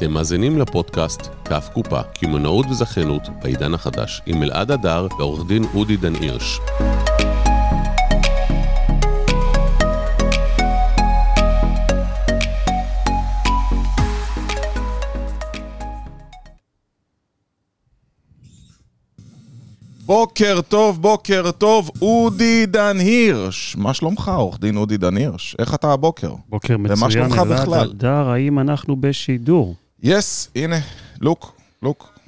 אתם מאזינים לפודקאסט כף קופה, קמעונאות וזכיינות בעידן החדש, עם אלעד הדר ועורך דין אודי דן הירש. בוקר טוב, בוקר טוב, אודי דן הירש. מה שלומך, עורך דין אודי דן הירש? איך אתה הבוקר? בוקר ומה מצוין, שלומך אלעד בכלל? הדר, האם אנחנו בשידור? יס, הנה, לוק, לוק.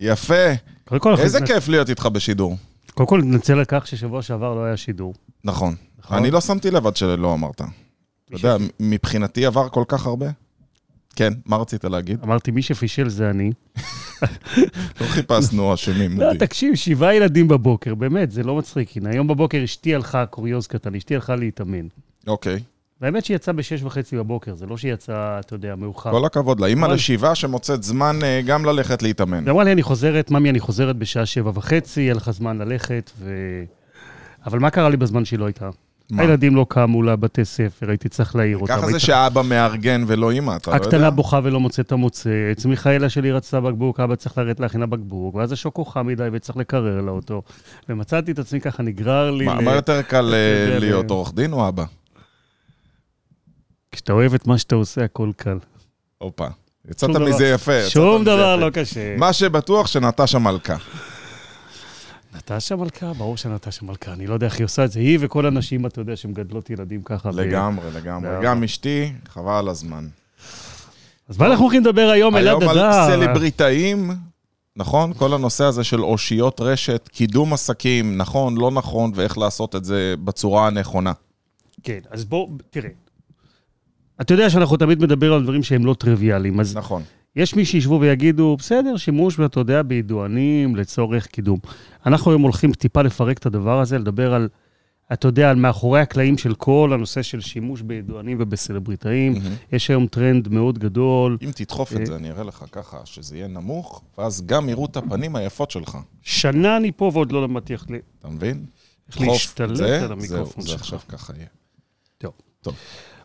יפה. כל, איזה כיף להיות איתך בשידור. קודם כל נתנצל על כך ששבוע שעבר לא היה שידור. נכון. נכון. אני לא שמתי לב עד שלא אמרת. אתה יודע, מבחינתי עבר כל כך הרבה. כן, מה רצית להגיד? אמרתי, מי שפישל זה אני. לא חיפשנו אשמים, לא. תקשיב, שבעה ילדים בבוקר, באמת, זה לא מצחיק. הנה, היום בבוקר אשתי הלכה, קוריוז קטן, אשתי הלכה להתאמן. אוקיי, והאמת שהיא יצאה בשש וחצי בבוקר, זה לא שהיא יצאה, אתה יודע, מאוחר. כל הכבוד לה. אימא לשבעה שמוצאת זמן אה, גם ללכת להתאמן. היא אמרה לי, אני חוזרת, ממי, אני חוזרת בשעה שבע וחצי, יהיה לך זמן ללכת, ו... אבל מה קרה לי בזמן שהיא לא הייתה? מה? הילדים לא קמו לבתי ספר, הייתי צריך להעיר אותם. ככה זה שאבא מארגן ולא אימא, אתה לא יודע? הקטנה בוכה ולא מוצאת את המוצץ, מיכאלה שלי רצתה בקבוק, אבא צריך לרדת להכין לה בקבוק, ואז השוקו חם מדי וצריך לקרר לה אותו. ומצאתי את עצמי ככה, נגרר לי... מה ל- מה יותר קל אה, להיות, עורך דין או אבא? כשאתה אוהב את מה שאתה עושה, הכל קל. הופה. יצאת מזה יפה. שום דבר. לא קשה. מה שבטוח שנטשה מלכה. נטשה מלכה, ברור שנטשה מלכה, אני לא יודע איך היא עושה את זה. היא וכל הנשים, אתה יודע, שמגדלות ילדים ככה. לגמרי, לגמרי. גם אשתי, חבל על הזמן. אז מה אנחנו הולכים לדבר היום, אלעד היום על? סלבריטאים, נכון? כל הנושא הזה של אושיות רשת, קידום עסקים, נכון, לא נכון, ואיך לעשות את זה בצורה הנכונה. כן, אז בוא, תראה. אתה יודע שאנחנו תמיד מדברים על דברים שהם לא טריוויאליים, אז נכון. יש מי שישבו ויגידו, בסדר, שימוש, ואתה יודע, בידוענים לצורך קידום. אנחנו היום הולכים טיפה לפרק את הדבר הזה, לדבר על, אתה יודע, על מאחורי הקלעים של כל הנושא של שימוש בידוענים ובסלבריטאים. מהמם. יש היום טרנד מאוד גדול. אם תדחוף את זה, אני אראה לך ככה, שזה יהיה נמוך, ואז גם יראו את הפנים היפות שלך. שנה אני פה ועוד לא למדתי איך ל- אתה מבין? איך להשתלט זה, על המיקרופון זהו, זה שלך. עכשיו ככה יהיה. טוב. טוב.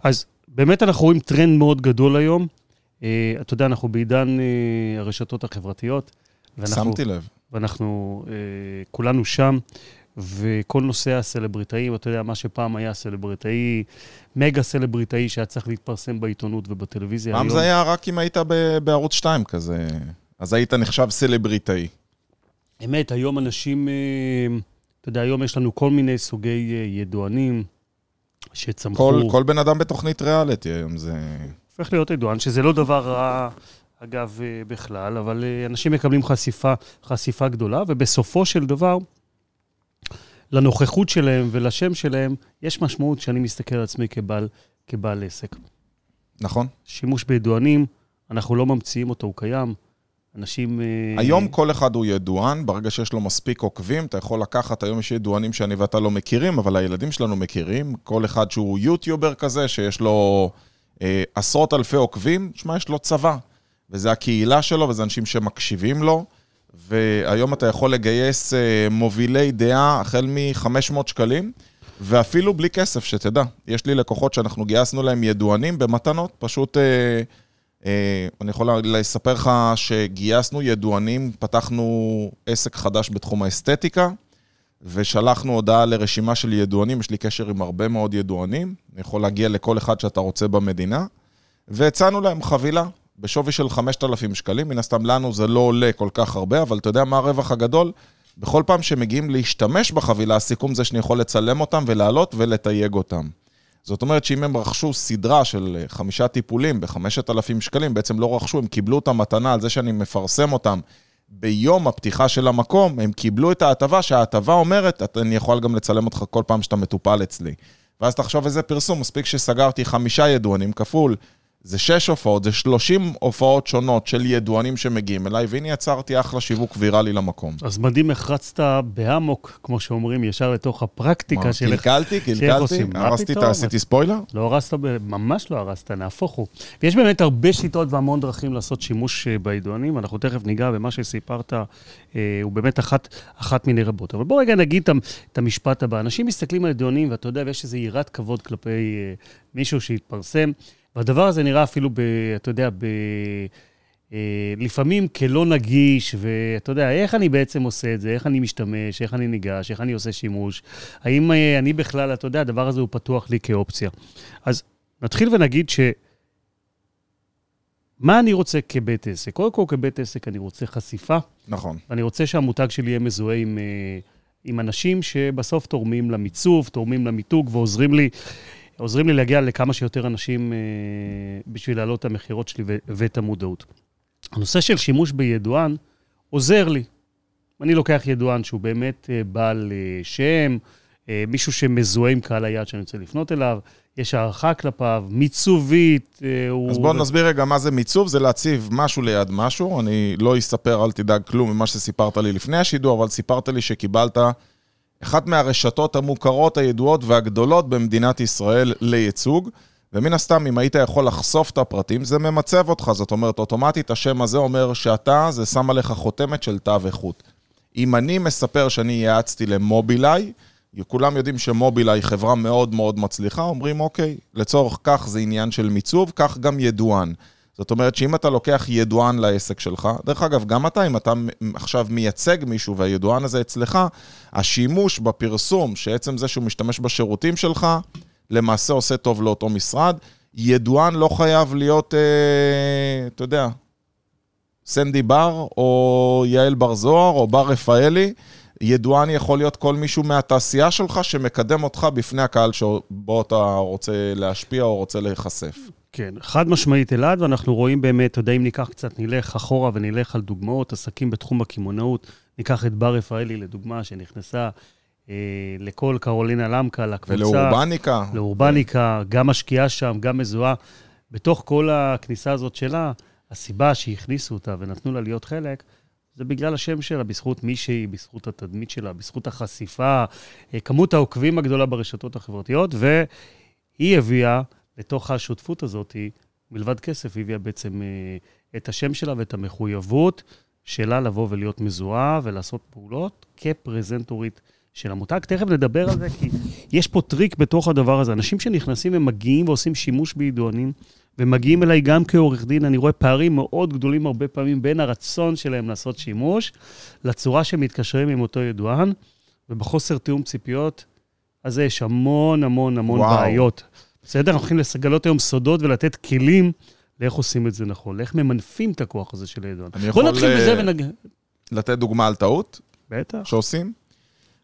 אז באמת אנחנו רואים טרנד מאוד גדול היום. אה, אתה יודע, אנחנו בעידן אה, הרשתות החברתיות. ואנחנו- שמתי לב. ואנחנו אה, כולנו שם, וכל נושא הסלבריטאים, אתה יודע, מה שפעם היה סלבריטאי, מגה סלבריטאי שהיה צריך להתפרסם בעיתונות ובטלוויזיה. פעם היום- זה היה רק אם היית ב- בערוץ 2 כזה, אז היית נחשב סלבריטאי. אמת, היום אנשים, אה, אתה יודע, היום יש לנו כל מיני סוגי אה, ידוענים שצמחו. כל, כל בן אדם בתוכנית ריאליטי היום זה... הופך להיות ידוען, שזה לא דבר רע, אגב, אה, בכלל, אבל אה, אנשים מקבלים חשיפה, חשיפה גדולה, ובסופו של דבר, לנוכחות שלהם ולשם שלהם, יש משמעות שאני מסתכל על עצמי כבעל, כבעל עסק. נכון? שימוש בידוענים, אנחנו לא ממציאים אותו, הוא קיים. אנשים... אה, היום כל אחד הוא ידוען, ברגע שיש לו מספיק עוקבים, אתה יכול לקחת, היום יש ידוענים שאני ואתה לא מכירים, אבל הילדים שלנו מכירים. כל אחד שהוא יוטיובר כזה, שיש לו אה, עשרות אלפי עוקבים, שמע, יש לו צבא. וזה הקהילה שלו, וזה אנשים שמקשיבים לו. והיום אתה יכול לגייס אה, מובילי דעה החל מ-500 שקלים, ואפילו בלי כסף, שתדע. יש לי לקוחות שאנחנו גייסנו להם ידוענים במתנות, פשוט... אה, אה, אני יכול לספר לך שגייסנו ידוענים, פתחנו עסק חדש בתחום האסתטיקה, ושלחנו הודעה לרשימה של ידוענים, יש לי קשר עם הרבה מאוד ידוענים, אני יכול להגיע לכל אחד שאתה רוצה במדינה, והצענו להם חבילה בשווי של 5,000 שקלים, מן הסתם לנו זה לא עולה כל כך הרבה, אבל אתה יודע מה הרווח הגדול? בכל פעם שמגיעים להשתמש בחבילה, הסיכום זה שאני יכול לצלם אותם ולעלות ולתייג אותם. זאת אומרת שאם הם רכשו סדרה של אה, חמישה טיפולים ב-5,000 שקלים, בעצם לא רכשו, הם קיבלו את המתנה על זה שאני מפרסם אותם ביום הפתיחה של המקום, הם קיבלו את ההטבה, שההטבה אומרת, "את- אני יכול גם לצלם אותך כל פעם שאתה מטופל אצלי. ואז תחשוב איזה פרסום, מספיק שסגרתי חמישה ידוענים כפול, זה שש הופעות, זה 30 הופעות שונות של ידוענים שמגיעים אליי, והנה יצרתי אחלה שיווק ויראלי למקום. אז מדהים, איך רצת באמוק, כמו שאומרים, ישר לתוך הפרקטיקה של איך... קלקלתי, קלקלתי, הרסתי את ה... עשיתי ספוילר? לא הרסת, ממש לא הרסת, נהפוך הוא. ויש באמת הרבה שיטות והמון דרכים לעשות שימוש אה, בידוענים, אנחנו תכף ניגע במה שסיפרת, אה, הוא באמת אחת, אחת מיני רבות. אבל בוא רגע נגיד את המשפט הבא. אנשים מסתכלים על ידוענים, ואתה יודע, ויש איזו יראת כבוד כלפי אה, מישהו שהתפרסם, והדבר הזה נראה אפילו, ב, אתה יודע, ב... אה, לפעמים כלא נגיש, ואתה יודע, איך אני בעצם עושה את זה, איך אני משתמש, איך אני ניגש, איך אני עושה שימוש, האם אה, אני בכלל, אתה יודע, הדבר הזה הוא פתוח לי כאופציה. אז נתחיל ונגיד ש... מה אני רוצה כבית עסק? קודם כל, כבית עסק אני רוצה חשיפה. נכון. ואני רוצה שהמותג שלי יהיה מזוהה עם, אה, עם אנשים שבסוף תורמים למיצוב, תורמים למיתוג ועוזרים לי, עוזרים לי להגיע לכמה שיותר אנשים אה, בשביל להעלות את המכירות שלי ואת המודעות. הנושא של שימוש בידוען עוזר לי. אני לוקח ידוען שהוא באמת אה, בעל שם, מישהו שמזוהה עם קהל היעד שאני רוצה לפנות אליו, יש הערכה כלפיו, מיצובית. אה, אז בואו נסביר רגע מה זה מיצוב, זה להציב משהו ליד משהו. אני לא אספר, אל תדאג כלום ממה שסיפרת לי לפני השידור, אבל סיפרת לי שקיבלת אחת מהרשתות המוכרות, הידועות והגדולות במדינת ישראל לייצוג. ומן הסתם, אם היית יכול לחשוף את הפרטים, זה ממצב אותך. זאת אומרת, אוטומטית השם הזה אומר שאתה, זה שם עליך חותמת של תו איכות. אם אני מספר שאני ייעצתי למובילאיי, כולם יודעים שמובילאיי חברה מאוד מאוד מצליחה, אומרים, אוקיי, לצורך כך זה עניין של מיצוב, כך גם ידוען. זאת אומרת שאם אתה לוקח ידוען לעסק שלך, דרך אגב, גם אתה, אם אתה עכשיו מייצג מישהו והידוען הזה אצלך, השימוש בפרסום, שעצם זה שהוא משתמש בשירותים שלך, למעשה עושה טוב לאותו משרד. ידוען לא חייב להיות, אה, אתה יודע, סנדי בר, או יעל בר זוהר, או בר רפאלי. ידוען יכול להיות כל מישהו מהתעשייה שלך שמקדם אותך בפני הקהל שבו אתה רוצה להשפיע או רוצה להיחשף. כן, חד משמעית אלעד, ואנחנו רואים באמת, אתה יודע, אם ניקח קצת, נלך אחורה ונלך על דוגמאות, עסקים בתחום הקמעונאות, ניקח את בר רפאלי לדוגמה, שנכנסה אה, לכל קרולינה למקה, לקבוצה. ולאורבניקה. לאורבניקה, כן. גם משקיעה שם, גם מזוהה. בתוך כל הכניסה הזאת שלה, הסיבה שהכניסו אותה ונתנו לה להיות חלק, זה בגלל השם שלה, בזכות מי שהיא, בזכות התדמית שלה, בזכות החשיפה, אה, כמות העוקבים הגדולה ברשתות החברתיות, והיא הביאה לתוך השותפות הזאת, מלבד כסף, הביאה בעצם אה, את השם שלה ואת המחויבות שלה לבוא ולהיות מזוהה ולעשות פעולות כפרזנטורית של המותג. תכף נדבר על זה, כי יש פה טריק בתוך הדבר הזה. אנשים שנכנסים ומגיעים ועושים שימוש בידוענים, ומגיעים אליי גם כעורך דין, אני רואה פערים מאוד גדולים הרבה פעמים בין הרצון שלהם לעשות שימוש, לצורה שהם מתקשרים עם אותו ידוען, ובחוסר תיאום ציפיות, אז יש המון המון המון וואו. בעיות. בסדר? אנחנו הולכים לגלות היום סודות ולתת כלים לאיך עושים את זה נכון, לאיך ממנפים את הכוח הזה של הידוען. בוא נתחיל בזה אה, ונג... לתת דוגמה על טעות? בטח. שעושים?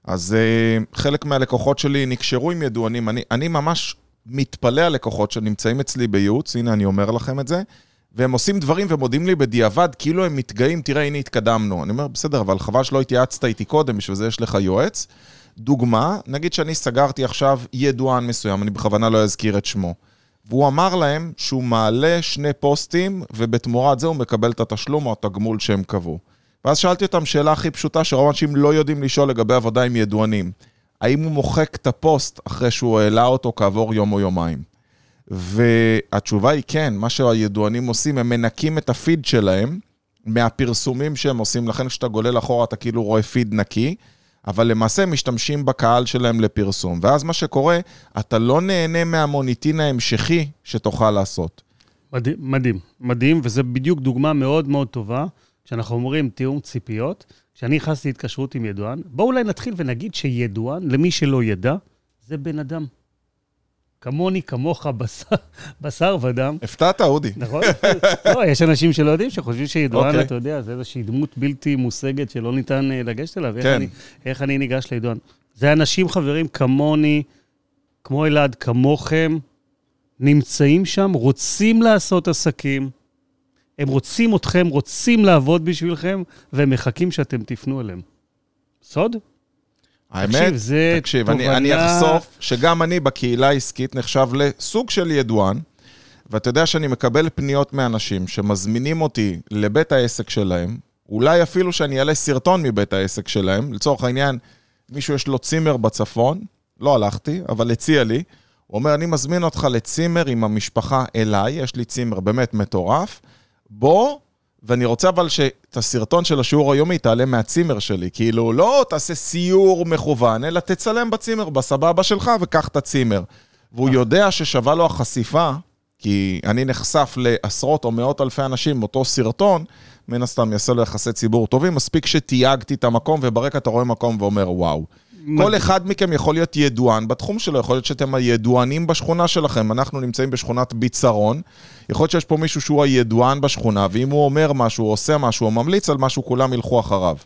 אז uh, חלק מהלקוחות שלי נקשרו עם ידוענים. אני, אני ממש מתפלא על לקוחות שנמצאים אצלי בייעוץ, הנה אני אומר לכם את זה, והם עושים דברים ומודים לי בדיעבד, כאילו הם מתגאים, תראה, הנה התקדמנו. אני אומר, בסדר, אבל חבל שלא התייעצת איתי קודם, בשביל זה יש לך יועץ. דוגמה, נגיד שאני סגרתי עכשיו ידוען מסוים, אני בכוונה לא אזכיר את שמו. והוא אמר להם שהוא מעלה שני פוסטים, ובתמורת זה הוא מקבל את התשלום או התגמול שהם קבעו. ואז שאלתי אותם שאלה הכי פשוטה, שרוב האנשים לא יודעים לשאול לגבי עבודה עם ידוענים. האם הוא מוחק את הפוסט אחרי שהוא העלה אותו כעבור יום או יומיים? והתשובה היא כן, מה שהידוענים עושים, הם מנקים את הפיד שלהם מהפרסומים שהם עושים, לכן כשאתה גולל אחורה אתה כאילו רואה פיד נקי, אבל למעשה משתמשים בקהל שלהם לפרסום. ואז מה שקורה, אתה לא נהנה מהמוניטין ההמשכי שתוכל לעשות. מדהים, מדהים, מדהים, וזה בדיוק דוגמה מאוד מאוד טובה, כשאנחנו אומרים תיאום ציפיות. כשאני נכנסתי להתקשרות עם ידוען, בואו אולי נתחיל ונגיד שידוען, למי שלא ידע, זה בן אדם. כמוני, כמוך, בשר, בשר ודם. הפתעת, אודי. נכון? לא, יש אנשים שלא יודעים, שחושבים שידוען, okay. אוקיי. אתה יודע, זה איזושהי דמות בלתי מושגת שלא ניתן אה, לגשת אליו. כן. איך אני, איך אני ניגש לידוען? זה אנשים, חברים, כמוני, כמו אלעד, כמוכם, נמצאים שם, רוצים לעשות עסקים. הם רוצים אתכם, רוצים לעבוד בשבילכם, והם מחכים שאתם תפנו אליהם. סוד? האמת, תקשיב, זה תקשיב, תובנה... אני, אני אחשוף שגם אני בקהילה העסקית נחשב לסוג של ידוען, ואתה יודע שאני מקבל פניות מאנשים שמזמינים אותי לבית העסק שלהם, אולי אפילו שאני אעלה סרטון מבית העסק שלהם, לצורך העניין, מישהו יש לו צימר בצפון, לא הלכתי, אבל הציע לי, הוא אומר, אני מזמין אותך לצימר עם המשפחה אליי, יש לי צימר באמת מטורף, בוא, ואני רוצה אבל שאת הסרטון של השיעור היומי תעלה מהצימר שלי. כאילו, לא תעשה סיור מכוון, אלא תצלם בצימר, בסבבה שלך, וקח את הצימר. והוא יודע ששווה לו החשיפה, כי אני נחשף לעשרות או מאות אלפי אנשים, אותו סרטון, מן הסתם יעשה לו יחסי ציבור טובים, מספיק שתייגתי את המקום, וברקע אתה רואה מקום ואומר, וואו. כל אחד מכם יכול להיות ידוען בתחום שלו, יכול להיות שאתם הידוענים בשכונה שלכם. אנחנו נמצאים בשכונת ביצרון, יכול להיות שיש פה מישהו שהוא הידוען בשכונה, ואם הוא אומר משהו, עושה משהו, או ממליץ על משהו, כולם ילכו אחריו.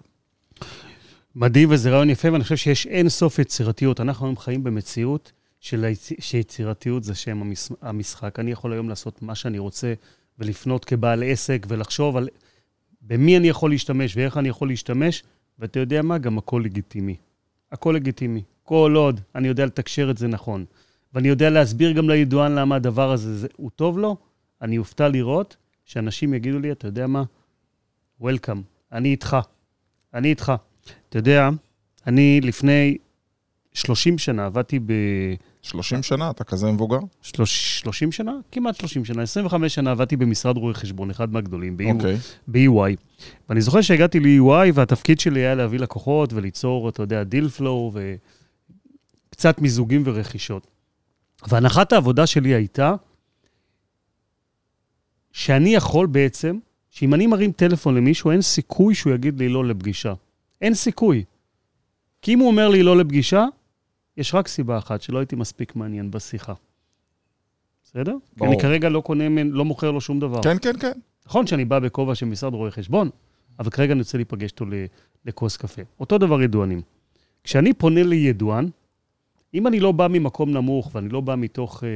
מדהים וזה רעיון יפה, ואני חושב שיש אין סוף יצירתיות. אנחנו היום חיים במציאות של. שיצירתיות זה שם המש... המשחק. אני יכול היום לעשות מה שאני רוצה ולפנות כבעל עסק ולחשוב על במי אני יכול להשתמש ואיך אני יכול להשתמש, ואתה יודע מה? גם הכל לגיטימי. הכל לגיטימי. כל עוד אני יודע לתקשר את זה נכון, ואני יודע להסביר גם לידוען למה הדבר הזה זה, הוא טוב לו, אני אופתע לראות שאנשים יגידו לי, אתה יודע מה? Welcome, אני איתך. אני איתך. אתה יודע, אני לפני 30 שנה עבדתי ב... 30 שנה, אתה כזה מבוגר? 30 שנה? כמעט 30 שנה. 25 שנה עבדתי במשרד רואי חשבון, אחד מהגדולים, אוקיי. ב-EY. ואני זוכר שהגעתי ל-EY, והתפקיד שלי היה להביא לקוחות וליצור, אתה יודע, deal flow וקצת מיזוגים ורכישות. והנחת העבודה שלי הייתה שאני יכול בעצם, שאם אני מרים טלפון למישהו, אין סיכוי שהוא יגיד לי לא לפגישה. אין סיכוי. כי אם הוא אומר לי לא לפגישה, יש רק סיבה אחת, שלא הייתי מספיק מעניין בשיחה. בסדר? ברור. כי אני כרגע לא קונה, לא מוכר לו שום דבר. כן, כן, כן. נכון שאני בא בכובע של משרד רואי חשבון, אבל כרגע אני רוצה להיפגש איתו לכוס קפה. אותו דבר ידוענים. כשאני פונה לידוען, אם אני לא בא ממקום נמוך ואני לא בא מתוך, אה,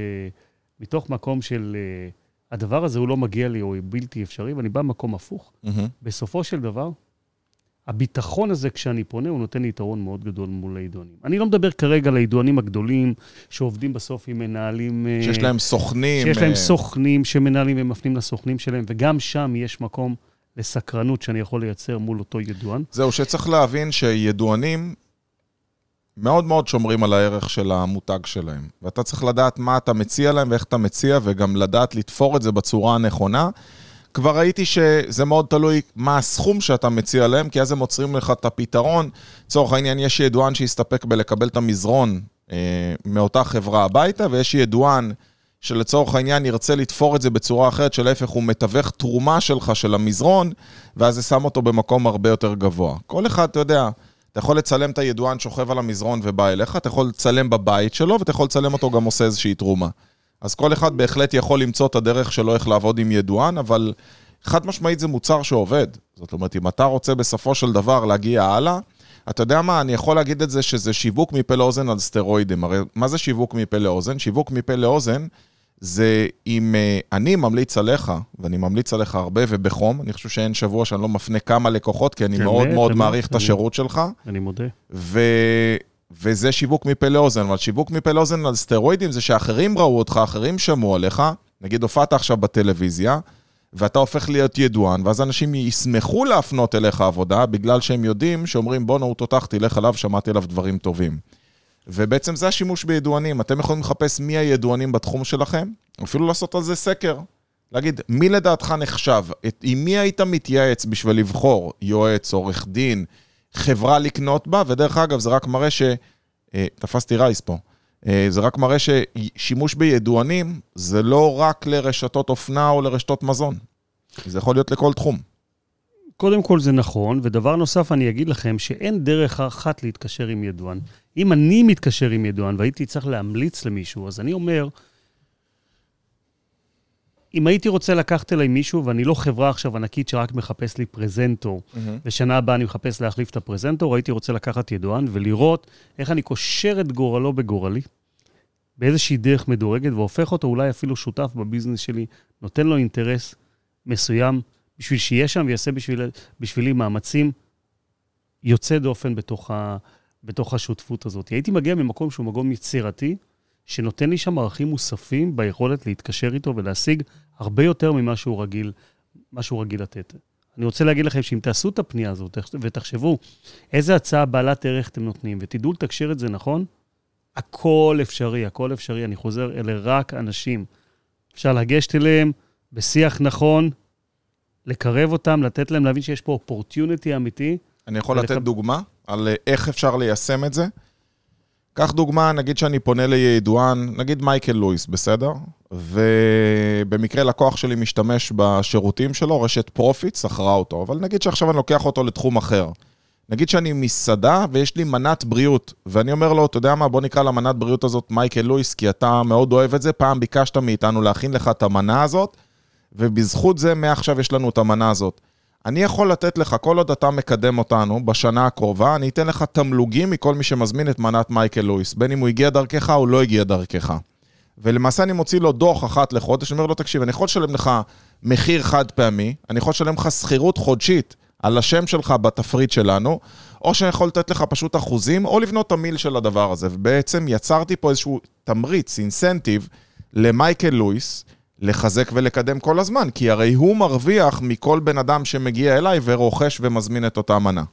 מתוך מקום של אה, הדבר הזה הוא לא מגיע לי או בלתי אפשרי, ואני בא ממקום הפוך, מהמם. בסופו של דבר, הביטחון הזה כשאני פונה, הוא נותן לי יתרון מאוד גדול מול הידוענים. אני לא מדבר כרגע על הידוענים הגדולים, שעובדים בסוף עם מנהלים... אה, שיש להם סוכנים. שיש להם אה, סוכנים שמנהלים ומפנים לסוכנים שלהם, וגם שם יש מקום לסקרנות שאני יכול לייצר מול אותו ידוען. זהו, שצריך להבין שידוענים מאוד מאוד שומרים על הערך של המותג שלהם. ואתה צריך לדעת מה אתה מציע להם ואיך אתה מציע, וגם לדעת לתפור את זה בצורה הנכונה. כבר ראיתי שזה מאוד תלוי מה הסכום שאתה מציע להם, כי אז הם עוצרים לך את הפתרון. לצורך העניין, יש ידוען שיסתפק בלקבל את המזרון אה, מאותה חברה הביתה, ויש ידוען שלצורך העניין ירצה לתפור את זה בצורה אחרת, שלהפך הוא מתווך תרומה שלך של המזרון, ואז זה שם אותו במקום הרבה יותר גבוה. כל אחד, אתה יודע, אתה יכול לצלם את הידוען שוכב על המזרון ובא אליך, אתה יכול לצלם בבית שלו, ואתה יכול לצלם אותו גם עושה איזושהי תרומה. אז כל אחד בהחלט יכול למצוא את הדרך שלו איך לעבוד עם ידוען, אבל חד משמעית זה מוצר שעובד. זאת אומרת, אם אתה רוצה בסופו של דבר להגיע הלאה, אתה יודע מה, אני יכול להגיד את זה שזה שיווק מפה לאוזן על סטרואידים. הרי מה זה שיווק מפה לאוזן? שיווק מפה לאוזן זה אם uh, אני ממליץ עליך, ואני ממליץ עליך הרבה ובחום, אני חושב שאין שבוע שאני לא מפנה כמה לקוחות, כי אני כן, מאוד באמת, מאוד באמת, מעריך את אני- השירות שלך. אני מודה. ו... וזה שיווק מפה לאוזן, אבל שיווק מפה לאוזן על סטרואידים זה שאחרים ראו אותך, אחרים שמעו עליך, נגיד הופעת עכשיו בטלוויזיה, ואתה הופך להיות ידוען, ואז אנשים ישמחו להפנות אליך עבודה, בגלל שהם יודעים, שאומרים בואנה הוא תותח, תלך עליו, שמעתי עליו דברים טובים. ובעצם זה השימוש בידוענים, אתם יכולים לחפש מי הידוענים בתחום שלכם, אפילו לעשות על זה סקר. להגיד, מי לדעתך נחשב? את, עם מי היית מתייעץ בשביל לבחור יועץ, עורך דין, חברה לקנות בה? ודרך אגב, זה רק מראה ש... אה, תפסתי רייס פה. אה, זה רק מראה ששימוש בידוענים זה לא רק לרשתות אופנה או לרשתות מזון. זה יכול להיות לכל תחום. קודם כל זה נכון, ודבר נוסף, אני אגיד לכם שאין דרך אחת להתקשר עם ידוען. אם אני מתקשר עם ידוען והייתי צריך להמליץ למישהו, אז אני אומר, אם הייתי רוצה לקחת אליי מישהו, ואני לא חברה עכשיו ענקית שרק מחפש לי פרזנטור, ושנה הבאה אני מחפש להחליף את הפרזנטור, הייתי רוצה לקחת ידוען ולראות איך אני קושר את גורלו בגורלי, באיזושהי דרך מדורגת, והופך אותו אולי אפילו שותף בביזנס שלי, נותן לו אינטרס מסוים, בשביל שיהיה שם ויעשה בשביל, בשבילי מאמצים יוצא דופן בתוך, ה, בתוך השותפות הזאת. הייתי מגיע ממקום שהוא מקום יצירתי, שנותן לי שם ערכים מוספים ביכולת להתקשר איתו ולהשיג הרבה יותר ממה שהוא רגיל, מה שהוא רגיל לתת. אני רוצה להגיד לכם שאם תעשו את הפנייה הזאת ותחשבו איזה הצעה בעלת ערך אתם נותנים, ותדעו לתקשר את זה נכון, הכל אפשרי, הכל אפשרי. אני חוזר, אלה רק אנשים. אפשר לגשת אליהם בשיח נכון, לקרב אותם, לתת להם להבין שיש פה אופורטיוניטי אמיתי. אני יכול ולקב- לתת דוגמה על אה, איך אפשר ליישם את זה. קח דוגמה, נגיד שאני פונה לידוען, נגיד מייקל לואיס, בסדר? ובמקרה לקוח שלי משתמש בשירותים שלו, רשת פרופיט, שכרה אותו, אבל נגיד שעכשיו אני לוקח אותו לתחום אחר. נגיד שאני מסעדה ויש לי מנת בריאות, ואני אומר לו, אתה יודע מה, בוא נקרא למנת בריאות הזאת מייקל לואיס, כי אתה מאוד אוהב את זה, פעם ביקשת מאיתנו להכין לך את המנה הזאת, ובזכות זה מעכשיו יש לנו את המנה הזאת. אני יכול לתת לך, כל עוד אתה מקדם אותנו בשנה הקרובה, אני אתן לך תמלוגים מכל מי שמזמין את מנת מייקל לואיס, בין אם הוא הגיע דרכך או לא הגיע דרכך. ולמעשה אני מוציא לו דוח אחת לחודש, אני אומר לו, תקשיב, אני יכול לשלם לך מחיר חד פעמי, אני יכול לשלם לך שכירות חודשית על השם שלך בתפריט שלנו, או שאני יכול לתת לך פשוט אחוזים, או לבנות תמיל של הדבר הזה. ובעצם יצרתי פה איזשהו תמריץ, אינסנטיב, למייקל לואיס, לחזק ולקדם כל הזמן, כי הרי הוא מרוויח מכל בן אדם שמגיע אליי ורוכש ומזמין את אותה מנה.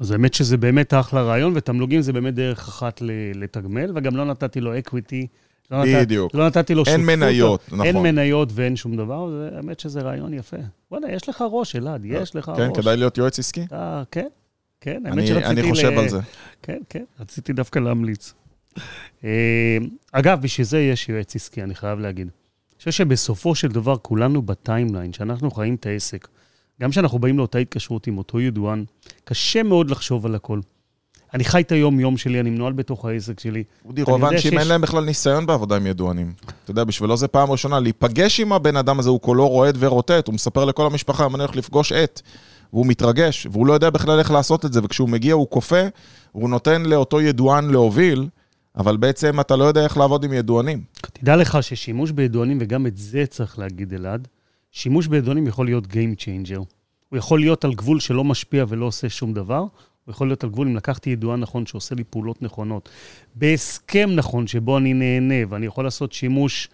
אז האמת שזה באמת אחלה רעיון, ותמלוגים זה באמת דרך אחת לתגמל, וגם לא נתתי לו equity. לא בדיוק. לא נתתי לו שותפות. אין מניות, נכון. אין מניות ואין שום דבר, זה, האמת שזה רעיון יפה. וואלה, יש לך ראש, אלעד, יש לך כן, ראש. כן, כדאי להיות יועץ עסקי? אה, כן, כן, האמת אני, שרציתי... אני חושב ל... על זה. כן, כן, רציתי דווקא להמליץ. אה, אגב, בשביל זה יש יועץ עסקי, אני חייב להגיד. חושב שבסופו של דבר כולנו ב timeline, שאנחנו חיים את העסק, גם כשאנחנו באים לאותה התקשרות עם אותו ידוען, קשה מאוד לחשוב על הכל. אני חי את היום-יום שלי, אני מנוהל בתוך העסק שלי. אודי, רוב האנשים שיש... אין להם בכלל ניסיון בעבודה עם ידוענים. אתה יודע, בשבילו זה פעם ראשונה, להיפגש עם הבן אדם הזה, הוא כולו רועד ורוטט, הוא מספר לכל המשפחה, אני הולך לפגוש עט, והוא מתרגש, והוא לא יודע בכלל איך לעשות את זה, וכשהוא מגיע הוא כופה, הוא נותן לאותו ידוען להוביל, אבל בעצם אתה לא יודע איך לעבוד עם ידוענים. תדע לך ששימוש בידוענים, וגם את זה צריך להגיד, אלעד, שימוש בידוענים יכול להיות Game Changer. הוא יכול להיות על גבול שלא משפיע ולא עושה שום דבר, הוא יכול להיות על גבול אם לקחתי ידוען נכון שעושה לי פעולות נכונות, בהסכם נכון שבו אני נהנה ואני יכול לעשות שימוש,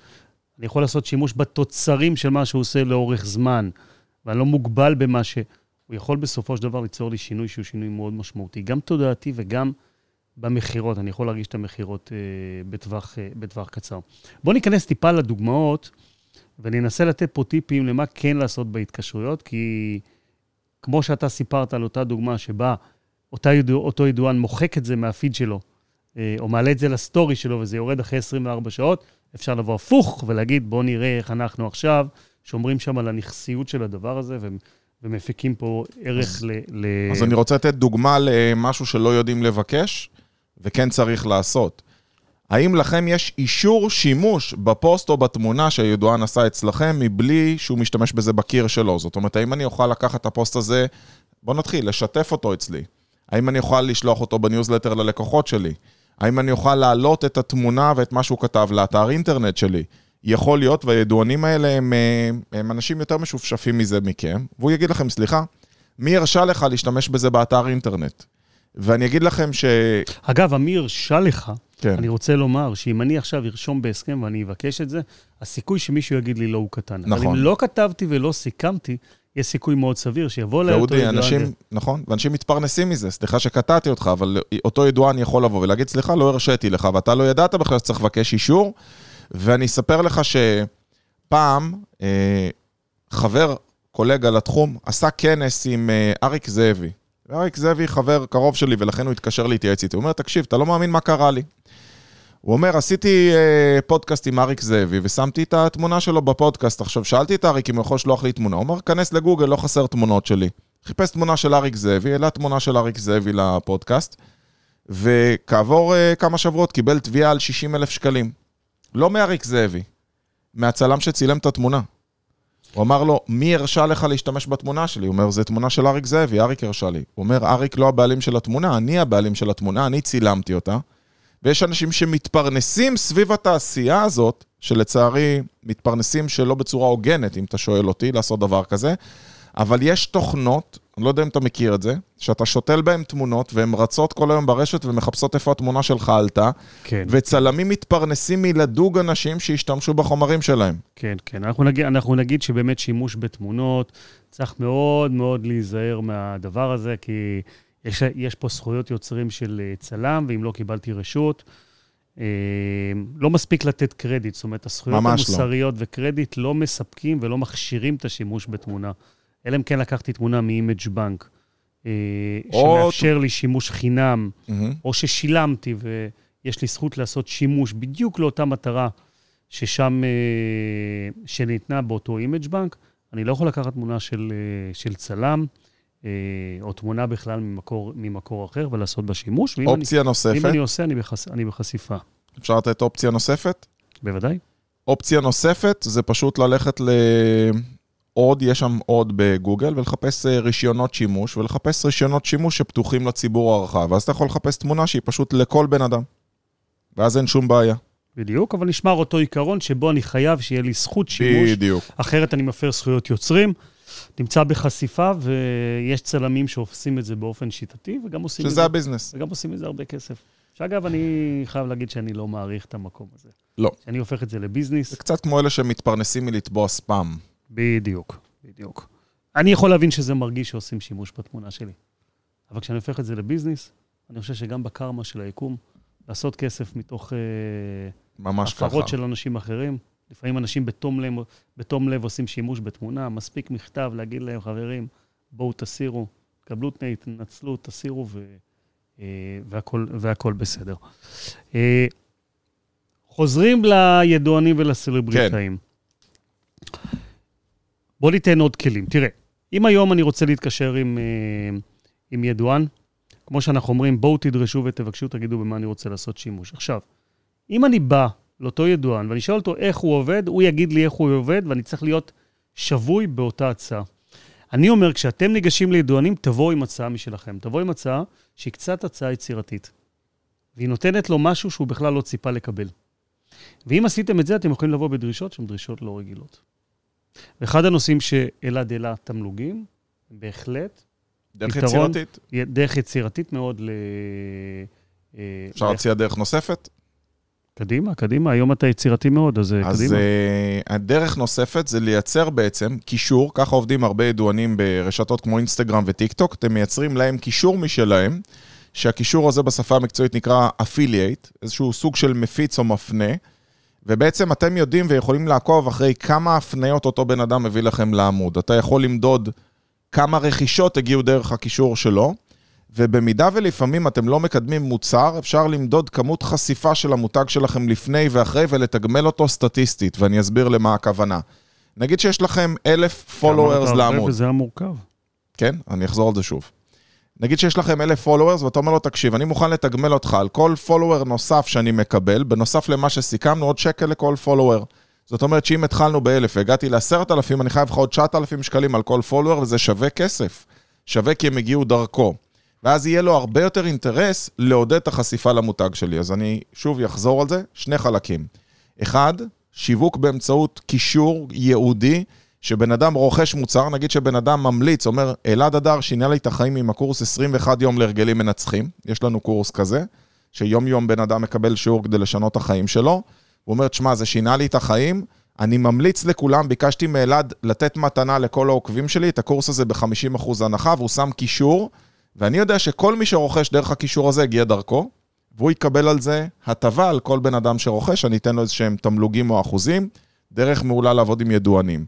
אני יכול לעשות שימוש בתוצרים של מה שהוא עושה לאורך זמן, ואני לא מוגבל במה ש... הוא יכול בסופו של דבר ליצור לי שינוי שהוא שינוי מאוד משמעותי, גם תודעתי וגם במכירות, אני יכול להרגיש את המכירות אה, בטווח, אה, בטווח קצר. בואו ניכנס טיפה לדוגמאות, ואני אנסה לתת פה טיפים למה כן לעשות בהתקשרויות, כי כמו שאתה סיפרת על אותה דוגמה שבה אותה ידוע, אותו ידוען מוחק את זה מהפיד שלו, אה, או מעלה את זה לסטורי שלו, וזה יורד אחרי 24 שעות, אפשר לבוא הפוך ולהגיד, בואו נראה איך אנחנו עכשיו שומרים שם על הנכסיות של הדבר הזה, ו... ומפיקים פה ערך ל... ל... אז אני רוצה לתת דוגמה למשהו שלא יודעים לבקש, וכן צריך לעשות. האם לכם יש אישור שימוש בפוסט או בתמונה שהידוען עשה אצלכם מבלי שהוא משתמש בזה בקיר שלו? זאת אומרת, האם אני אוכל לקחת את הפוסט הזה, בוא נתחיל, לשתף אותו אצלי. האם אני אוכל לשלוח אותו בניוזלטר ללקוחות שלי? האם אני אוכל להעלות את התמונה ואת מה שהוא כתב לאתר אינטרנט שלי? יכול להיות, והידוענים האלה הם, אה, הם אנשים יותר משופשפים מזה מכם, והוא יגיד לכם, סליחה, מי הרשה לך להשתמש בזה באתר אינטרנט? ואני אגיד לכם ש... אגב, אמיר לך, כן. אני רוצה לומר שאם אני עכשיו ארשום בהסכם ואני אבקש את זה, הסיכוי שמישהו יגיד לי לא הוא קטן. אבל נכון. אם לא כתבתי ולא סיכמתי, יש סיכוי מאוד סביר שיבוא אליי אותו ידוען. אנשים, נכון, ואנשים מתפרנסים מזה, סליחה שקטעתי אותך, אבל אותו ידוען יכול לבוא ולהגיד, סליחה, לא הרשיתי לך, ואתה לא ידעת בכלל שצריך לבקש אישור, ואני אספר לך שפעם, אה, חבר, קולגה לתחום, עשה כנס עם אה, אריק זאבי. ואריק זאבי חבר קרוב שלי, ולכן הוא התקשר להתייעץ איתי. הוא אומר, תקשיב, אתה לא מאמין מה קרה לי. הוא אומר, עשיתי אה, פודקאסט עם אריק זאבי, ושמתי את התמונה שלו בפודקאסט. עכשיו, שאלתי את אריק אם הוא יכול לשלוח לי תמונה. הוא אומר, כנס לגוגל, לא חסר תמונות שלי. חיפש תמונה של אריק זאבי, העלה תמונה של אריק זאבי לפודקאסט, וכעבור אה, כמה שבועות קיבל תביעה על 60 אלף שקלים. לא מאריק זאבי, מהצלם שצילם את התמונה. הוא אמר לו, מי הרשה לך להשתמש בתמונה שלי? הוא אומר, זו תמונה של אריק זאבי, אריק הרשה לי. הוא אומר, אריק לא הבעלים של התמונה, אני הבעלים של התמונה, אני צילמתי אותה. ויש אנשים שמתפרנסים סביב התעשייה הזאת, שלצערי מתפרנסים שלא בצורה הוגנת, אם אתה שואל אותי, לעשות דבר כזה, אבל יש תוכנות, אני לא יודע אם אתה מכיר את זה, שאתה שותל בהן תמונות והן רצות כל היום ברשת ומחפשות איפה התמונה שלך עלתה, כן, וצלמים מתפרנסים מלדוג אנשים שהשתמשו בחומרים שלהם. כן, כן. אנחנו נגיד, אנחנו נגיד שבאמת שימוש בתמונות, צריך מאוד מאוד להיזהר מהדבר הזה, כי יש, יש פה זכויות יוצרים של אה, צלם, ואם לא קיבלתי רשות, אה, לא מספיק לתת קרדיט. זאת אומרת, הזכויות לא. המוסריות וקרדיט לא מספקים ולא מכשירים את השימוש בתמונה. אלא אם כן לקחתי תמונה מ image bank, אה, שמאפשר לי שימוש חינם, מהמם. או ששילמתי ויש לי זכות לעשות שימוש בדיוק לאותה מטרה ששם, אה, שניתנה באותו image bank, אני לא יכול לקחת תמונה של, אה, של צלם, אה, או תמונה בכלל ממקור, ממקור אחר, ולעשות בה שימוש. אופציה אני, נוספת, אם אני עושה, אני, בחש, אני בחשיפה. אפשר לתת אופציה נוספת? בוודאי. אופציה נוספת זה פשוט ללכת לעוד, יש שם עוד בגוגל, ולחפש אה, רישיונות שימוש, ולחפש רישיונות שימוש שפתוחים לציבור הרחב. ואז אתה יכול לחפש תמונה שהיא פשוט לכל בן אדם. ואז אין שום בעיה. בדיוק, אבל נשמר אותו עיקרון שבו אני חייב שיהיה לי זכות שימוש, בדיוק. אחרת אני מפר זכויות יוצרים. נמצא בחשיפה, ויש צלמים שעושים את זה באופן שיטתי, וגם עושים, שזה זה, הביזנס. וגם עושים את זה הרבה כסף. שאגב, אני חייב להגיד שאני לא מעריך את המקום הזה. לא. שאני הופך את זה לביזנס, זה קצת כמו אלה שמתפרנסים מלתבוע ספאם. בדיוק, בדיוק. אני יכול להבין שזה מרגיש שעושים שימוש בתמונה שלי. אבל כשאני הופך את זה לביזנס, אני חושב שגם בקרמה של היקום, לעשות כסף מתוך אה, ממש. הפרות של אנשים אחרים, לפעמים אנשים בתום לב, בתום לב עושים שימוש בתמונה, מספיק מכתב להגיד להם, חברים, בואו תסירו, קבלו תנאי, תנצלו, תסירו, ו, אה, והכל, והכל בסדר. אה, חוזרים לידוענים ולסלבריטאים. כן. בואו ניתן עוד כלים. תראה, אם היום אני רוצה להתקשר עם, אה, עם ידוען, כמו שאנחנו אומרים, בואו תדרשו ותבקשו, תגידו במה אני רוצה לעשות שימוש. עכשיו, אם אני בא לאותו ידוען ואני שואל אותו איך הוא עובד, הוא יגיד לי איך הוא עובד, ואני צריך להיות שבוי באותה הצעה. אני אומר, כשאתם ניגשים לידוענים, תבואו עם הצעה משלכם. תבואו עם הצעה שהיא קצת הצעה יצירתית. והיא נותנת לו משהו שהוא בכלל לא ציפה לקבל. ואם עשיתם את זה, אתם יכולים לבוא בדרישות שהן דרישות לא רגילות. ואחד הנושאים שאלעד העלה תמלוגים, בהחלט, דרך פתרון. יצירתית. דרך יצירתית מאוד ל... אה, אפשר להציע דרך נוספת? קדימה, קדימה, היום אתה יצירתי מאוד, אז, אז אז קדימה. uh, הדרך נוספת זה לייצר בעצם קישור, ככה עובדים הרבה ידוענים ברשתות כמו אינסטגרם וטיק טוק, אתם מייצרים להם קישור משלהם, שהקישור הזה בשפה המקצועית נקרא affiliate, איזשהו סוג של מפיץ או מפנה, ובעצם אתם יודעים ויכולים לעקוב אחרי כמה הפניות אותו בן אדם מביא לכם לעמוד. אתה יכול למדוד כמה רכישות הגיעו דרך הקישור שלו, ובמידה ולפעמים אתם לא מקדמים מוצר, אפשר למדוד כמות חשיפה של המותג שלכם לפני ואחרי ולתגמל אותו סטטיסטית, ואני אסביר למה הכוונה. נגיד שיש לכם אלף followers אמרת הרבה לעמוד. וזה היה מורכב. כן, אני אחזור על זה שוב. נגיד שיש לכם אלף followers ואתה אומר לו, תקשיב, אני מוכן לתגמל אותך על כל follower נוסף שאני מקבל, בנוסף למה שסיכמנו, עוד שקל לכל follower. זאת אומרת שאם התחלנו באלף והגעתי לעשרת אלפים, אני חייב לך עוד 9,000 שקלים על כל follower, וזה שווה כסף. שווה כי הם הגיעו דרכו. ואז יהיה לו הרבה יותר אינטרס לעודד את החשיפה למותג שלי. אז אני שוב אחזור על זה, שני חלקים. אחד, שיווק באמצעות קישור ייעודי, שבן אדם רוכש מוצר, נגיד שבן אדם ממליץ, אומר, אלעד הדר שינה לי את החיים עם הקורס 21 יום להרגלים מנצחים, יש לנו קורס כזה, שיום יום בן אדם מקבל שיעור כדי לשנות את החיים שלו, הוא אומר, תשמע, זה שינה לי את החיים, אני ממליץ לכולם, ביקשתי מאלעד לתת מתנה לכל העוקבים שלי, את הקורס הזה ב-50% הנחה, והוא שם קישור, ואני יודע שכל מי שרוכש דרך הקישור הזה הגיע דרכו, והוא יקבל על זה הטבה על כל בן אדם שרוכש, אני אתן לו איזשהם תמלוגים או אחוזים, דרך מעולה לעבוד עם ידוענים.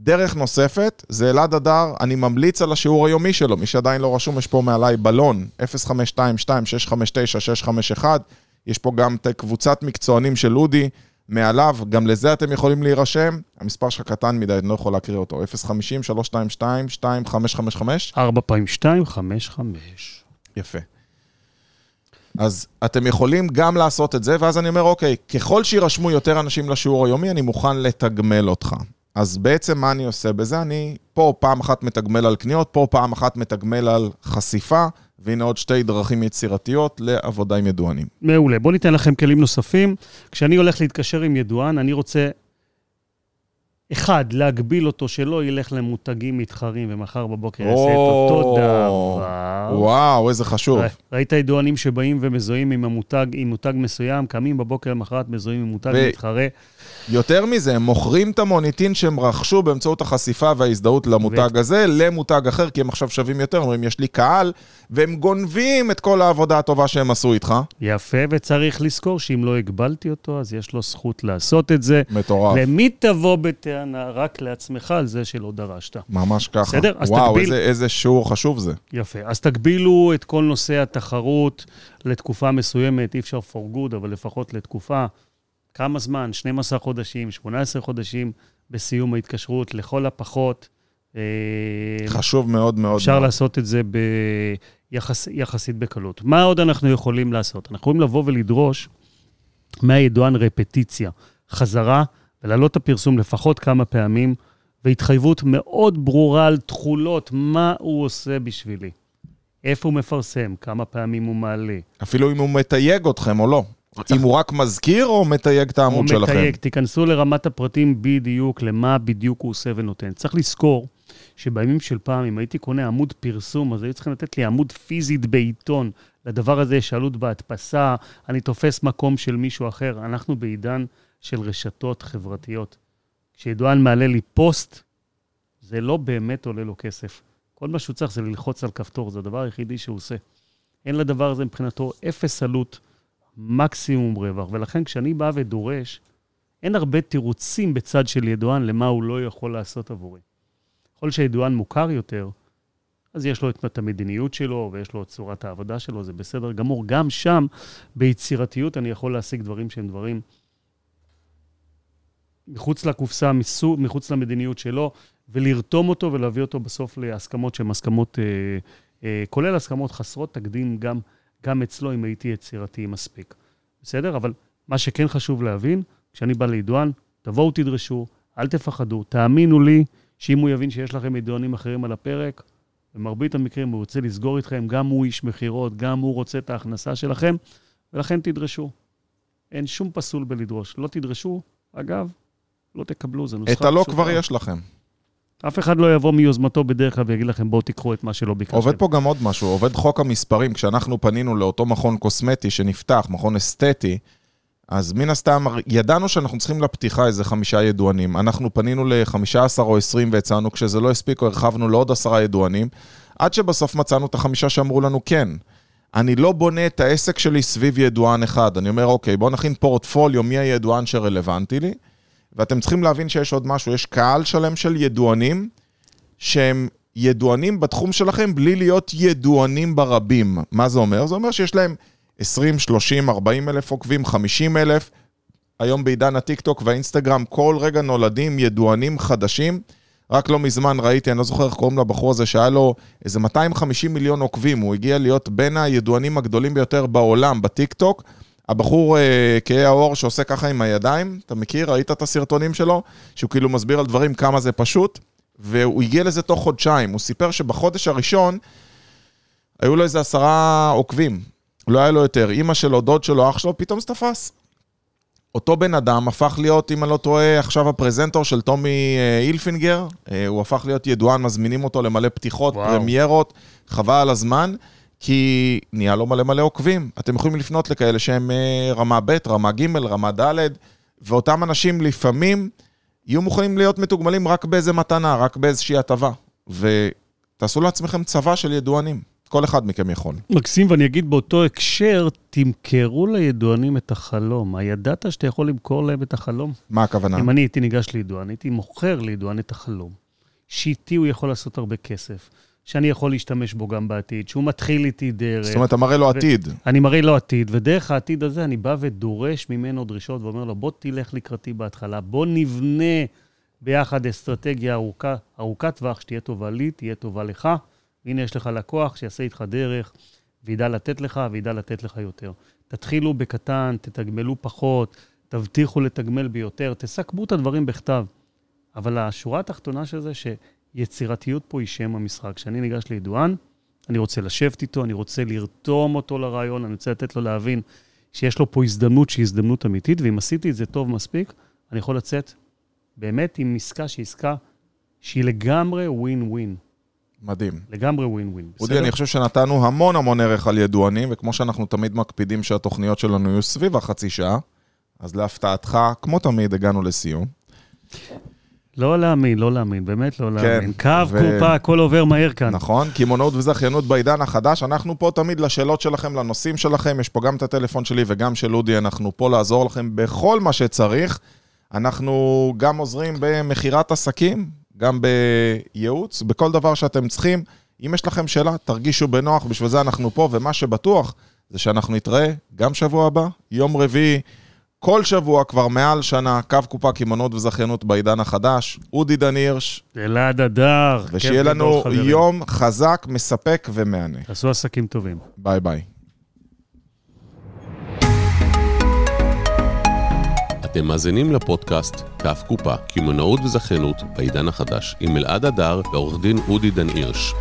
דרך נוספת, זה אלעד הדר, אני ממליץ על השיעור היומי שלו, מי שעדיין לא רשום, יש פה מעליי בלון, 0522-659-651, יש פה גם קבוצת מקצוענים של אודי, מעליו, גם לזה אתם יכולים להירשם, המספר שלך קטן מדי, אני לא יכול להקריא אותו, 050-322-2555. ארבע פעמים שתיים, חמש, חמש. יפה. אז אתם יכולים גם לעשות את זה, ואז אני אומר, אוקיי, ככל שירשמו יותר אנשים לשיעור היומי, אני מוכן לתגמל אותך. אז בעצם מה אני עושה בזה? אני פה פעם אחת מתגמל על קניות, פה פעם אחת מתגמל על חשיפה, והנה עוד שתי דרכים יצירתיות לעבודה עם ידוענים. מעולה. בואו ניתן לכם כלים נוספים. כשאני הולך להתקשר עם ידוען, אני רוצה, אחד, להגביל אותו שלא ילך למותגים מתחרים ומחר בבוקר יעשה את אותו דבר. וואו, איזה חשוב. ראית ידוענים שבאים ומזוהים עם המותג, עם מותג מסוים, קמים בבוקר למחרת מזוהים עם מותג מתחרה. יותר מזה, הם מוכרים את המוניטין שהם רכשו באמצעות החשיפה וההזדהות למותג הזה למותג אחר, כי הם עכשיו שווים יותר, אומרים, יש לי קהל, והם גונבים את כל העבודה הטובה שהם עשו איתך. יפה, וצריך לזכור שאם לא הגבלתי אותו, אז יש לו זכות לעשות את זה. מטורף. למי תבוא בטענה? רק לעצמך על זה שלא דרשת. ממש ככה. בסדר? אז וואו, תגביל- איזה, איזה שיעור חשוב זה. יפה. אז תגבילו את כל נושא התחרות לתקופה מסוימת, אי אפשר for good, אבל לפחות לתקופה. כמה זמן? 12 חודשים, 18 חודשים בסיום ההתקשרות, לכל הפחות. אה, חשוב מאוד מאוד. אפשר מאוד. לעשות את זה ביחס, יחסית בקלות. מה עוד אנחנו יכולים לעשות? אנחנו יכולים לבוא ולדרוש מהידוען רפטיציה, חזרה, ולהעלות את הפרסום לפחות כמה פעמים, והתחייבות מאוד ברורה על תכולות, מה הוא עושה בשבילי. איפה הוא מפרסם, כמה פעמים הוא מעלה. אפילו אם הוא מתייג אתכם או לא. אם הוא רק מזכיר או מתייג את העמוד הוא שלכם? מתייג, תיכנסו לרמת הפרטים בדיוק, למה בדיוק הוא עושה ונותן. צריך לזכור שבימים של פעם, אם הייתי קונה עמוד פרסום, אז היו צריכים לתת לי עמוד פיזית בעיתון. לדבר הזה יש עלות בהדפסה, אני תופס מקום של מישהו אחר. אנחנו בעידן של רשתות חברתיות. כשידוען מעלה לי פוסט, זה לא באמת עולה לו כסף. כל מה שהוא צריך זה ללחוץ על כפתור, זה הדבר היחידי שהוא עושה. אין לדבר הזה מבחינתו אפס עלות, מקסימום רווח. ולכן כשאני בא ודורש, אין הרבה תירוצים בצד של ידוען למה הוא לא יכול לעשות עבורי. ככל שידוען מוכר יותר, אז יש לו את המדיניות שלו ויש לו את צורת העבודה שלו, זה בסדר גמור. גם שם, ביצירתיות, אני יכול להשיג דברים שהם דברים מחוץ לקופסה, מחוץ למדיניות שלו, ולרתום אותו ולהביא אותו בסוף להסכמות שהן הסכמות, אה, אה, כולל הסכמות חסרות תקדים גם, גם אצלו, אם הייתי יצירתי מספיק. בסדר? אבל מה שכן חשוב להבין, כשאני בא לידוען, תבואו תדרשו, אל תפחדו, תאמינו לי שאם הוא יבין שיש לכם ידוענים אחרים על הפרק, במרבית המקרים הוא רוצה לסגור איתכם, גם הוא איש מכירות, גם הוא רוצה את ההכנסה שלכם, ולכן תדרשו. אין שום פסול בלדרוש. לא תדרשו, אגב, לא תקבלו, זה נוסחה את הלא. כבר יש לכם. אף אחד לא יבוא מיוזמתו בדרך כלל ויגיד לכם, בואו תיקחו את מה שלא ביקשתם. עובד פה גם עוד משהו, עובד חוק המספרים. כשאנחנו פנינו לאותו מכון קוסמטי שנפתח, מכון אסתטי, אז מן הסתם, ידענו שאנחנו צריכים לפתיחה איזה חמישה ידוענים. אנחנו פנינו ל-15 או 20 והצענו, כשזה לא הספיק, הרחבנו לעוד עשרה ידוענים, עד שבסוף מצאנו את החמישה שאמרו לנו כן. אני לא בונה את העסק שלי סביב ידוען אחד. אני אומר, אוקיי, בואו נכין פורטפוליו, מי הידוען שרלוונטי לי, ואתם צריכים להבין שיש עוד משהו, יש קהל שלם של ידוענים, שהם ידוענים בתחום שלכם בלי להיות ידוענים ברבים. מה זה אומר? זה אומר שיש להם 20, 30, 40 אלף עוקבים, 50 אלף. היום בעידן הטיקטוק והאינסטגרם, כל רגע נולדים ידוענים חדשים. רק לא מזמן ראיתי, אני לא זוכר איך קוראים לבחור הזה, שהיה לו איזה 250 מיליון עוקבים. הוא הגיע להיות בין הידוענים הגדולים ביותר בעולם בטיקטוק. הבחור אה, כהה העור שעושה ככה עם הידיים, אתה מכיר? ראית את הסרטונים שלו? שהוא כאילו מסביר על דברים כמה זה פשוט. והוא הגיע לזה תוך חודשיים. הוא סיפר שבחודש הראשון היו לו איזה עשרה עוקבים. לא היה לו יותר. אימא שלו, דוד שלו, אח שלו, פתאום זה תפס. אותו בן אדם הפך להיות, אם אני לא טועה, עכשיו הפרזנטור של טומי אה, אילפינגר. אה, הוא הפך להיות ידוען, מזמינים אותו למלא פתיחות, וואו. פרמיירות, חבל על הזמן, כי נהיה לו מלא מלא עוקבים. אתם יכולים לפנות לכאלה שהם אה, רמה ב', רמה ג', רמה ד', ואותם אנשים לפעמים יהיו מוכנים להיות מתוגמלים רק באיזה מתנה, רק באיזושהי הטבה. ותעשו לעצמכם צבא של ידוענים. כל אחד מכם יכול. מקסים, ואני אגיד באותו הקשר, תמכרו לידוענים את החלום. הידעת שאתה יכול למכור להם את החלום? מה הכוונה? אם אני הייתי ניגש לידוען, הייתי מוכר לידוען את החלום. שאיתי הוא יכול לעשות הרבה כסף, שאני יכול להשתמש בו גם בעתיד, שהוא מתחיל איתי דרך. זאת אומרת, אתה מראה לו עתיד. אני מראה לו עתיד, ודרך העתיד הזה אני בא ודורש ממנו דרישות ואומר לו, בוא תלך לקראתי בהתחלה, בוא נבנה ביחד אסטרטגיה ארוכה, ארוכת טווח, שתהיה טובה לי, תהיה טובה לך. הנה יש לך לקוח שיעשה איתך דרך, וידע לתת לך, וידע לתת לך יותר. תתחילו בקטן, תתגמלו פחות, תבטיחו לתגמל ביותר, תסכמו את הדברים בכתב. אבל השורה התחתונה של זה, שיצירתיות פה היא שם המשחק. כשאני ניגש לידוען, אני רוצה לשבת איתו, אני רוצה לרתום אותו לרעיון, אני רוצה לתת לו להבין שיש לו פה הזדמנות שהיא הזדמנות אמיתית, ואם עשיתי את זה טוב מספיק, אני יכול לצאת באמת עם עסקה שהיא עסקה שהיא לגמרי ווין ווין. מדהים. לגמרי ווין ווין. אודי, אני חושב שנתנו המון המון ערך על ידוענים, וכמו שאנחנו תמיד מקפידים שהתוכניות שלנו יהיו סביב החצי שעה, אז להפתעתך, כמו תמיד, הגענו לסיום. לא להאמין, לא להאמין, באמת לא להאמין. קו, ו- קופה, הכל עובר מהר כאן. נכון, קמעונאות וזכיינות בעידן החדש. אנחנו פה תמיד לשאלות שלכם, לנושאים שלכם. יש פה גם את הטלפון שלי וגם של אודי, אנחנו פה לעזור לכם בכל מה שצריך. אנחנו גם עוזרים במכירת עסקים, גם בייעוץ, בכל דבר שאתם צריכים. אם יש לכם שאלה, תרגישו בנוח, בשביל זה אנחנו פה, ומה שבטוח זה שאנחנו נתראה גם שבוע הבא, יום רביעי, כל שבוע, כבר מעל שנה, קו קופה, קמעונות וזכיינות בעידן החדש. אודי דן הירש, אלעד אדר. ושיהיה לנו. יום חזק, מספק ומהנה. תעשו עסקים טובים. ביי ביי. אתם מאזינים לפודקאסט כף קופה, קמעונאות וזכיינות בעידן החדש, עם אלעד הדר ועורך דין אודי דן הירש.